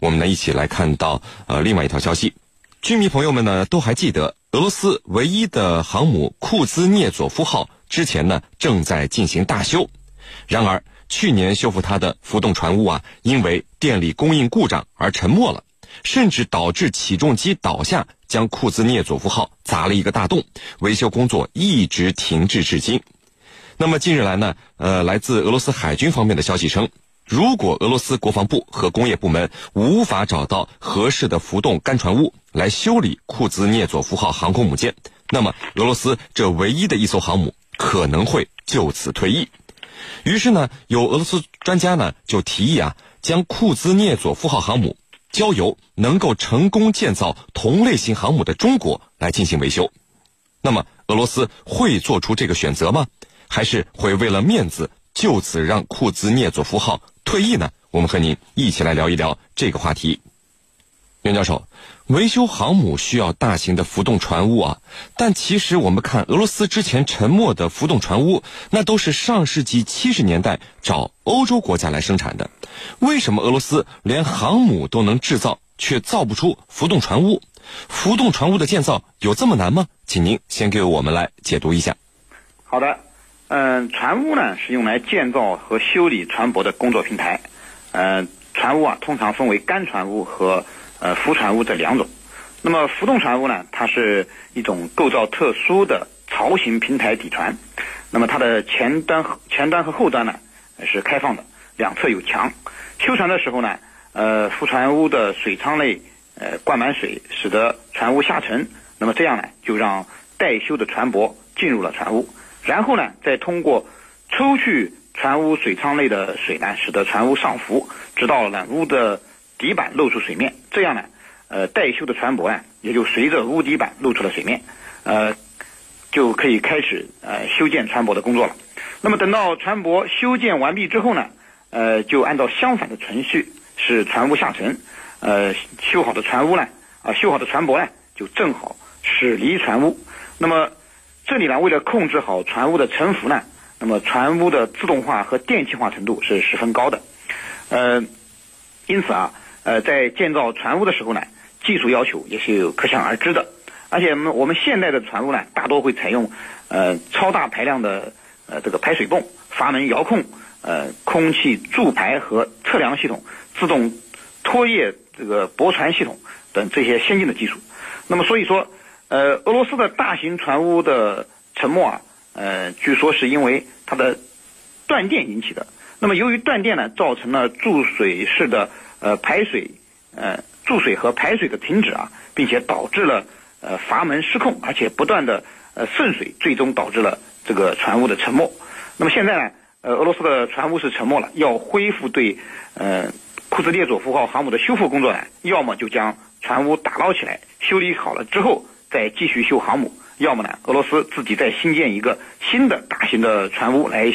我们呢一起来看到呃另外一条消息，居民朋友们呢都还记得俄罗斯唯一的航母库兹涅佐夫号之前呢正在进行大修，然而去年修复它的浮动船坞啊，因为电力供应故障而沉没了，甚至导致起重机倒下，将库兹涅佐夫号砸了一个大洞，维修工作一直停滞至今。那么近日来呢，呃，来自俄罗斯海军方面的消息称，如果俄罗斯国防部和工业部门无法找到合适的浮动干船坞来修理库兹涅佐夫号航空母舰，那么俄罗斯这唯一的一艘航母可能会就此退役。于是呢，有俄罗斯专家呢就提议啊，将库兹涅佐夫号航母交由能够成功建造同类型航母的中国来进行维修。那么俄罗斯会做出这个选择吗？还是会为了面子就此让库兹涅佐夫号退役呢？我们和您一起来聊一聊这个话题。袁教授，维修航母需要大型的浮动船坞啊，但其实我们看俄罗斯之前沉没的浮动船坞，那都是上世纪七十年代找欧洲国家来生产的。为什么俄罗斯连航母都能制造，却造不出浮动船坞？浮动船坞的建造有这么难吗？请您先给我们来解读一下。好的。嗯，船坞呢是用来建造和修理船舶的工作平台。嗯，船坞啊通常分为干船坞和呃浮船坞这两种。那么浮动船坞呢，它是一种构造特殊的槽型平台底船。那么它的前端前端和后端呢是开放的，两侧有墙。修船的时候呢，呃浮船坞的水舱内呃灌满水，使得船坞下沉。那么这样呢，就让待修的船舶进入了船坞。然后呢，再通过抽去船坞水舱内的水呢，使得船坞上浮，直到呢坞的底板露出水面。这样呢，呃，待修的船舶啊，也就随着坞底板露出了水面，呃，就可以开始呃修建船舶的工作了。那么等到船舶修建完毕之后呢，呃，就按照相反的程序使船坞下沉，呃，修好的船坞呢，啊，修好的船舶呢，就正好驶离船坞。那么这里呢，为了控制好船坞的沉浮呢，那么船坞的自动化和电气化程度是十分高的，呃，因此啊，呃，在建造船坞的时候呢，技术要求也是有可想而知的。而且我们我们现代的船坞呢，大多会采用呃超大排量的呃这个排水泵、阀门遥控、呃空气注排和测量系统、自动拖曳这个驳船系统等这些先进的技术。那么所以说。呃，俄罗斯的大型船坞的沉没啊，呃，据说是因为它的断电引起的。那么由于断电呢，造成了注水式的呃排水，呃注水和排水的停止啊，并且导致了呃阀门失控，而且不断的呃渗水，最终导致了这个船坞的沉没。那么现在呢，呃，俄罗斯的船坞是沉没了，要恢复对呃库兹涅佐夫号航母的修复工作呢，要么就将船坞打捞起来修理好了之后。再继续修航母，要么呢，俄罗斯自己再新建一个新的大型的船坞来，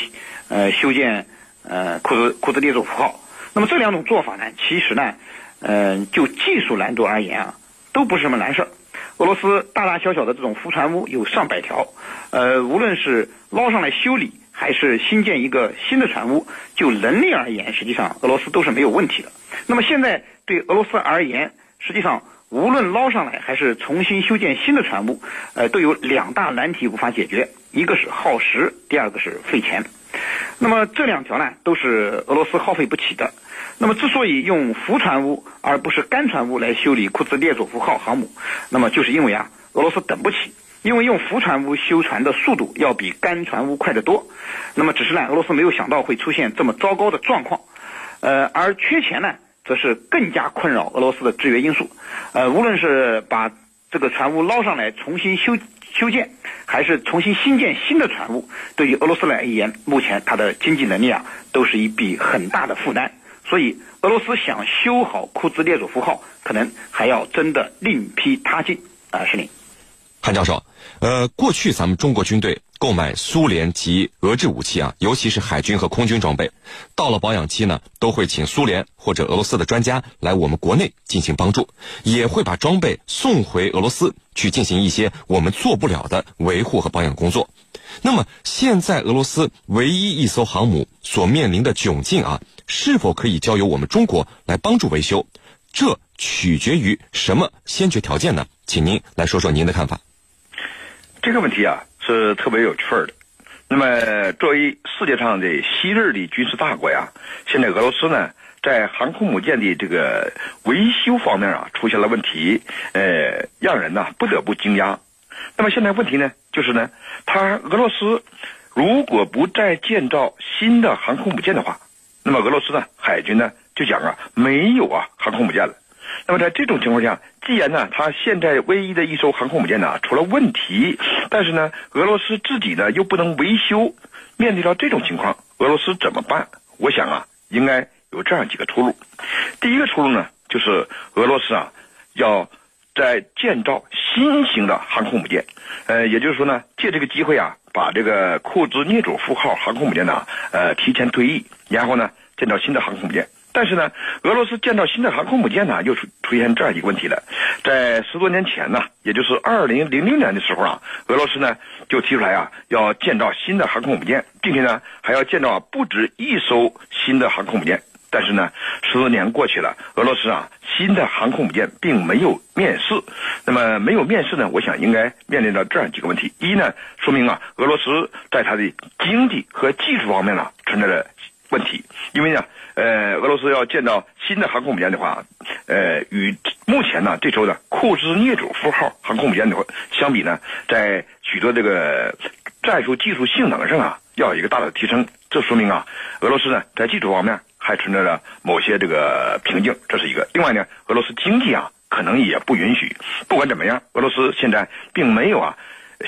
呃，修建呃库兹库兹涅佐夫号。那么这两种做法呢，其实呢，嗯，就技术难度而言啊，都不是什么难事儿。俄罗斯大大小小的这种浮船坞有上百条，呃，无论是捞上来修理，还是新建一个新的船坞，就能力而言，实际上俄罗斯都是没有问题的。那么现在对俄罗斯而言，实际上。无论捞上来还是重新修建新的船坞，呃，都有两大难题无法解决，一个是耗时，第二个是费钱。那么这两条呢，都是俄罗斯耗费不起的。那么之所以用浮船坞而不是干船坞来修理库兹列佐夫号航母，那么就是因为啊，俄罗斯等不起，因为用浮船坞修船的速度要比干船坞快得多。那么只是呢，俄罗斯没有想到会出现这么糟糕的状况，呃，而缺钱呢？则是更加困扰俄罗斯的制约因素，呃，无论是把这个船坞捞上来重新修修建，还是重新新建新的船坞，对于俄罗斯来而言，目前它的经济能力啊，都是一笔很大的负担。所以，俄罗斯想修好库兹列佐夫号，可能还要真的另辟他径啊，是您，韩教授，呃，过去咱们中国军队。购买苏联及俄制武器啊，尤其是海军和空军装备，到了保养期呢，都会请苏联或者俄罗斯的专家来我们国内进行帮助，也会把装备送回俄罗斯去进行一些我们做不了的维护和保养工作。那么，现在俄罗斯唯一一艘航母所面临的窘境啊，是否可以交由我们中国来帮助维修？这取决于什么先决条件呢？请您来说说您的看法。这个问题啊是特别有趣的。那么，作为世界上的昔日的军事大国呀，现在俄罗斯呢，在航空母舰的这个维修方面啊出现了问题，呃，让人呢不得不惊讶。那么现在问题呢，就是呢，他俄罗斯如果不再建造新的航空母舰的话，那么俄罗斯呢海军呢就讲啊没有啊航空母舰了。那么在这种情况下，既然呢，他现在唯一的一艘航空母舰呢出了问题，但是呢，俄罗斯自己呢又不能维修，面对到这种情况，俄罗斯怎么办？我想啊，应该有这样几个出路。第一个出路呢，就是俄罗斯啊，要在建造新型的航空母舰，呃，也就是说呢，借这个机会啊，把这个库兹涅佐夫号航空母舰呢，呃，提前退役，然后呢，建造新的航空母舰。但是呢，俄罗斯建造新的航空母舰呢，又出出现这样一个问题了。在十多年前呢，也就是二零零零年的时候啊，俄罗斯呢就提出来啊，要建造新的航空母舰，并且呢还要建造不止一艘新的航空母舰。但是呢，十多年过去了，俄罗斯啊新的航空母舰并没有面世。那么没有面世呢，我想应该面临着这样几个问题：一呢，说明啊俄罗斯在它的经济和技术方面呢存在着问题，因为呢。呃，俄罗斯要建造新的航空母舰的话，呃，与目前呢这艘的库兹涅佐夫号航空母舰的话相比呢，在许多这个战术技术性能上啊，要有一个大的提升。这说明啊，俄罗斯呢在技术方面还存在着某些这个瓶颈，这是一个。另外呢，俄罗斯经济啊可能也不允许。不管怎么样，俄罗斯现在并没有啊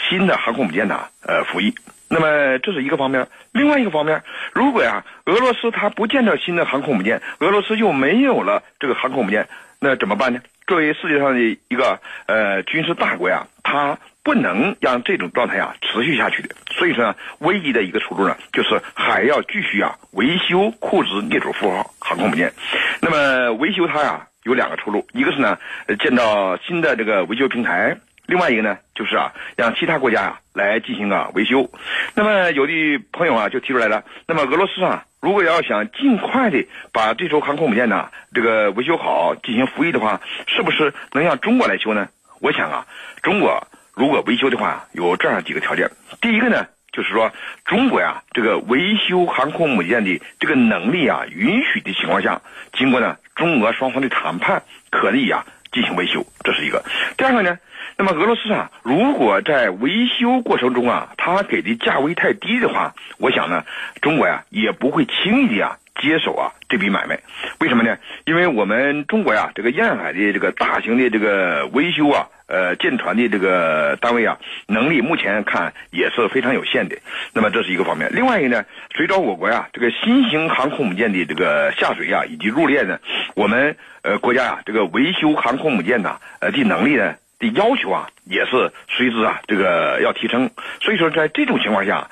新的航空母舰呢呃服役。那么这是一个方面，另外一个方面，如果呀，俄罗斯它不建造新的航空母舰，俄罗斯又没有了这个航空母舰，那怎么办呢？作为世界上的一个呃军事大国呀，它不能让这种状态啊持续下去的。所以说呢，唯一的一个出路呢，就是还要继续啊维修库兹涅佐夫号航空母舰。那么维修它呀有两个出路，一个是呢建造新的这个维修平台。另外一个呢，就是啊，让其他国家啊来进行啊维修。那么有的朋友啊就提出来了，那么俄罗斯啊，如果要想尽快的把这艘航空母舰呢这个维修好进行服役的话，是不是能让中国来修呢？我想啊，中国如果维修的话，有这样几个条件。第一个呢，就是说中国呀这个维修航空母舰的这个能力啊允许的情况下，经过呢中俄双方的谈判，可以啊进行维修，这是一个。第二个呢。那么俄罗斯啊，如果在维修过程中啊，他给的价位太低的话，我想呢，中国呀也不会轻易的啊接手啊这笔买卖。为什么呢？因为我们中国呀，这个沿海的这个大型的这个维修啊，呃，舰船的这个单位啊，能力目前看也是非常有限的。那么这是一个方面。另外一个呢，随着我国呀这个新型航空母舰的这个下水啊以及入列呢，我们呃国家呀这个维修航空母舰呐呃的能力呢。的要求啊，也是随之啊，这个要提升。所以说，在这种情况下，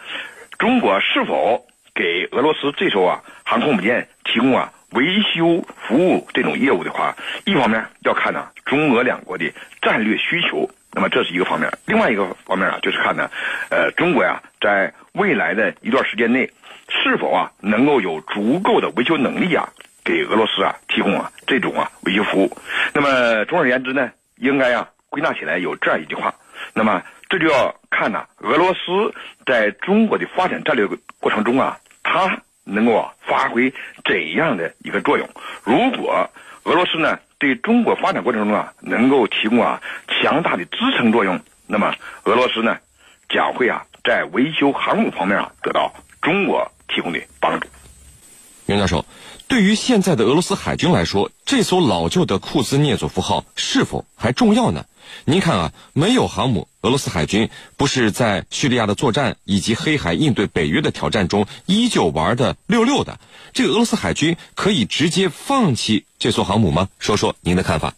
中国是否给俄罗斯这艘啊航空母舰提供啊维修服务这种业务的话，一方面要看呢中俄两国的战略需求，那么这是一个方面；另外一个方面啊，就是看呢，呃，中国呀在未来的一段时间内，是否啊能够有足够的维修能力啊，给俄罗斯啊提供啊这种啊维修服务。那么，总而言之呢，应该啊。归纳起来有这样一句话，那么这就要看呢，俄罗斯在中国的发展战略过程中啊，它能够发挥怎样的一个作用？如果俄罗斯呢对中国发展过程中啊能够提供啊强大的支撑作用，那么俄罗斯呢将会啊在维修航母方面啊得到中国提供的帮助。袁教授。对于现在的俄罗斯海军来说，这艘老旧的库兹涅佐夫号是否还重要呢？您看啊，没有航母，俄罗斯海军不是在叙利亚的作战以及黑海应对北约的挑战中依旧玩的溜溜的？这个俄罗斯海军可以直接放弃这艘航母吗？说说您的看法。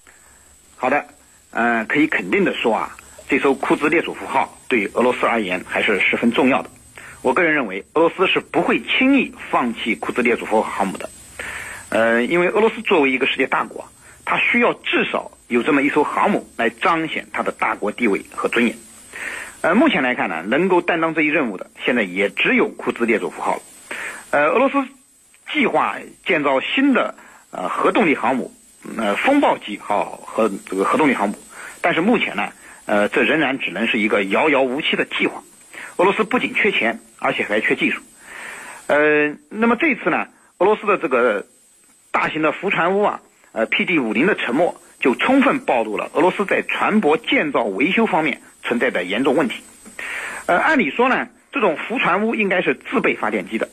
好的，嗯，可以肯定的说啊，这艘库兹涅佐夫号对俄罗斯而言还是十分重要的。我个人认为，俄罗斯是不会轻易放弃库兹涅佐夫航母的。呃，因为俄罗斯作为一个世界大国，它需要至少有这么一艘航母来彰显它的大国地位和尊严。呃，目前来看呢，能够担当这一任务的，现在也只有库兹涅佐夫号了。呃，俄罗斯计划建造新的呃核动力航母，呃风暴级号和这个核动力航母，但是目前呢，呃，这仍然只能是一个遥遥无期的计划。俄罗斯不仅缺钱，而且还缺技术。呃，那么这次呢，俄罗斯的这个大型的浮船坞啊，呃，PD 五零的沉没，就充分暴露了俄罗斯在船舶建造维修方面存在的严重问题。呃，按理说呢，这种浮船坞应该是自备发电机的，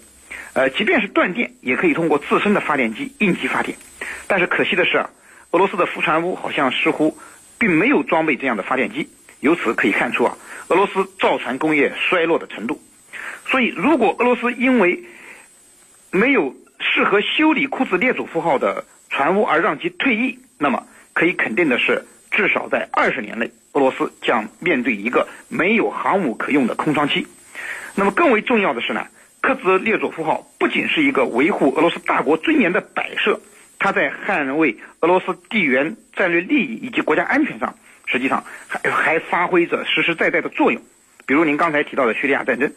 呃，即便是断电，也可以通过自身的发电机应急发电。但是可惜的是啊，俄罗斯的浮船坞好像似乎并没有装备这样的发电机。由此可以看出啊，俄罗斯造船工业衰落的程度。所以，如果俄罗斯因为没有适合修理库兹列佐夫号的船坞而让其退役，那么可以肯定的是，至少在二十年内，俄罗斯将面对一个没有航母可用的空窗期。那么更为重要的是呢，科兹列佐夫号不仅是一个维护俄罗斯大国尊严的摆设，它在捍卫俄罗斯地缘战略利益以及国家安全上，实际上还还发挥着实实在在的作用。比如您刚才提到的叙利亚战争，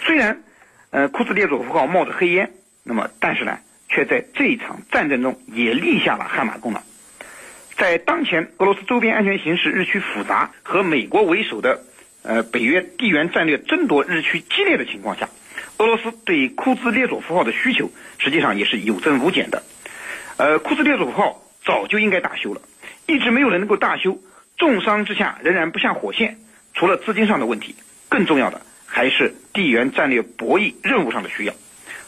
虽然呃库兹列佐夫号冒着黑烟。那么，但是呢，却在这一场战争中也立下了汗马功劳。在当前俄罗斯周边安全形势日趋复杂和美国为首的呃北约地缘战略争夺日趋激烈的情况下，俄罗斯对库兹列佐夫号的需求实际上也是有增无减的。呃，库兹列佐夫号早就应该大修了，一直没有人能够大修，重伤之下仍然不下火线。除了资金上的问题，更重要的还是地缘战略博弈任务上的需要。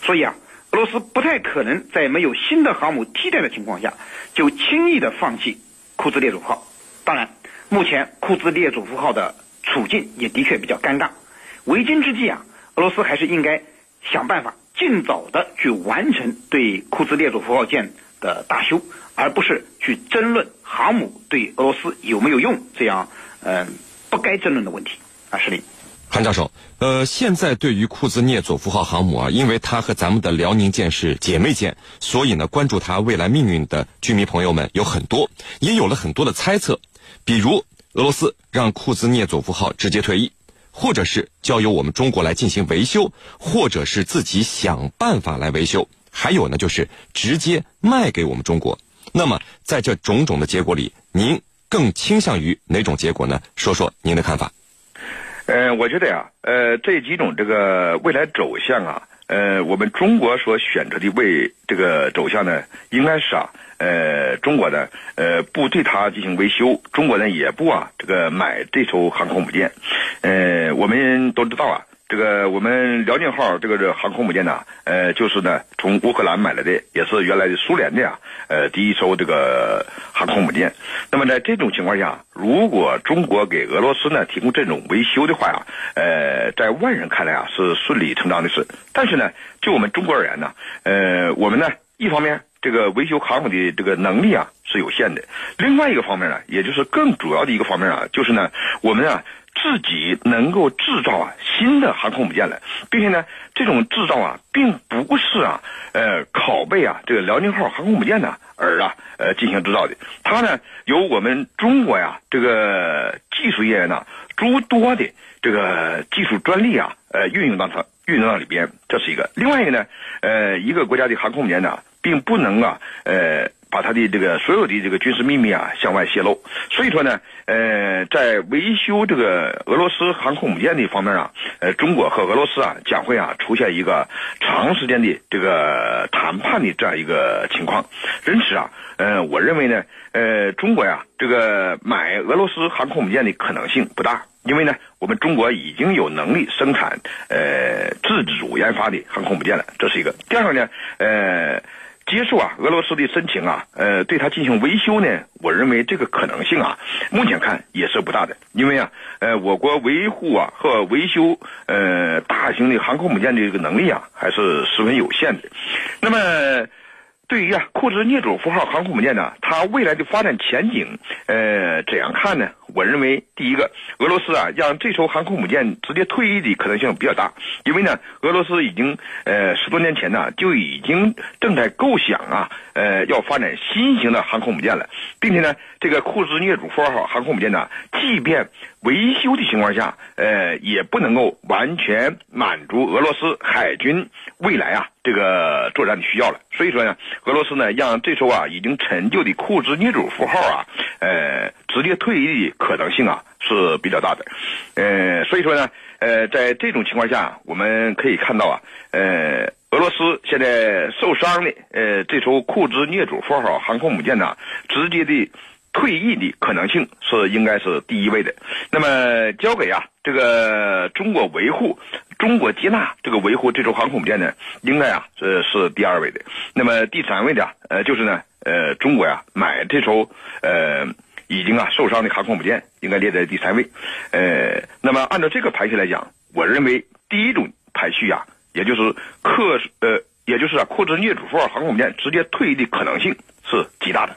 所以啊。俄罗斯不太可能在没有新的航母替代的情况下，就轻易的放弃库兹列佐夫号。当然，目前库兹列佐夫号的处境也的确比较尴尬。为今之计啊，俄罗斯还是应该想办法尽早的去完成对库兹列佐夫号舰的大修，而不是去争论航母对俄罗斯有没有用这样嗯不该争论的问题啊，是的。韩教授，呃，现在对于库兹涅佐夫号航母啊，因为它和咱们的辽宁舰是姐妹舰，所以呢，关注它未来命运的居民朋友们有很多，也有了很多的猜测。比如，俄罗斯让库兹涅佐夫号直接退役，或者是交由我们中国来进行维修，或者是自己想办法来维修，还有呢，就是直接卖给我们中国。那么，在这种种的结果里，您更倾向于哪种结果呢？说说您的看法。呃，我觉得呀，呃，这几种这个未来走向啊，呃，我们中国所选择的未这个走向呢，应该是啊，呃，中国呢呃不对它进行维修，中国呢也不啊这个买这艘航空母舰，呃，我们都知道啊。这个我们辽宁号这个这航空母舰呢，呃，就是呢从乌克兰买来的，也是原来的苏联的呀，呃，第一艘这个航空母舰。那么在这种情况下，如果中国给俄罗斯呢提供这种维修的话呀，呃，在外人看来啊是顺理成章的事。但是呢，就我们中国而言呢，呃，我们呢一方面这个维修航母的这个能力啊是有限的，另外一个方面呢，也就是更主要的一个方面啊，就是呢我们啊。自己能够制造啊新的航空母舰来，并且呢，这种制造啊，并不是啊，呃，拷贝啊这个辽宁号航空母舰呢而啊，呃进行制造的。它呢，由我们中国呀这个技术业呢诸多的这个技术专利啊，呃运用到它运用到里边，这是一个。另外一个呢，呃，一个国家的航空母舰呢，并不能啊，呃。把他的这个所有的这个军事秘密啊向外泄露，所以说呢，呃，在维修这个俄罗斯航空母舰的方面啊，呃，中国和俄罗斯啊将会啊出现一个长时间的这个谈判的这样一个情况。因此啊，呃，我认为呢，呃，中国呀，这个买俄罗斯航空母舰的可能性不大，因为呢，我们中国已经有能力生产呃自主研发的航空母舰了，这是一个。第二个呢，呃。接受啊，俄罗斯的申请啊，呃，对它进行维修呢，我认为这个可能性啊，目前看也是不大的，因为啊，呃，我国维护啊和维修呃大型的航空母舰的这个能力啊，还是十分有限的。那么，对于啊库兹涅佐夫号航空母舰呢，它未来的发展前景，呃，怎样看呢？我认为第一个，俄罗斯啊让这艘航空母舰直接退役的可能性比较大，因为呢，俄罗斯已经呃十多年前呢就已经正在构想啊，呃要发展新型的航空母舰了，并且呢，这个库兹涅佐夫号航空母舰呢，即便维修的情况下，呃也不能够完全满足俄罗斯海军未来啊这个作战的需要了。所以说呢，俄罗斯呢让这艘啊已经陈旧的库兹涅佐夫号啊，呃直接退役的可能性啊是比较大的，呃，所以说呢，呃，在这种情况下，我们可以看到啊，呃，俄罗斯现在受伤的，呃，这艘库兹涅佐夫号航空母舰呢，直接的退役的可能性是应该是第一位的。那么交给啊这个中国维护，中国接纳这个维护这艘航空母舰呢，应该啊这是第二位的。那么第三位的，呃，就是呢，呃，中国呀买这艘呃。已经啊受伤的航空母舰应该列在第三位，呃，那么按照这个排序来讲，我认为第一种排序啊，也就是克呃，也就是啊库兹涅祖夫号航空母舰直接退役的可能性是极大的。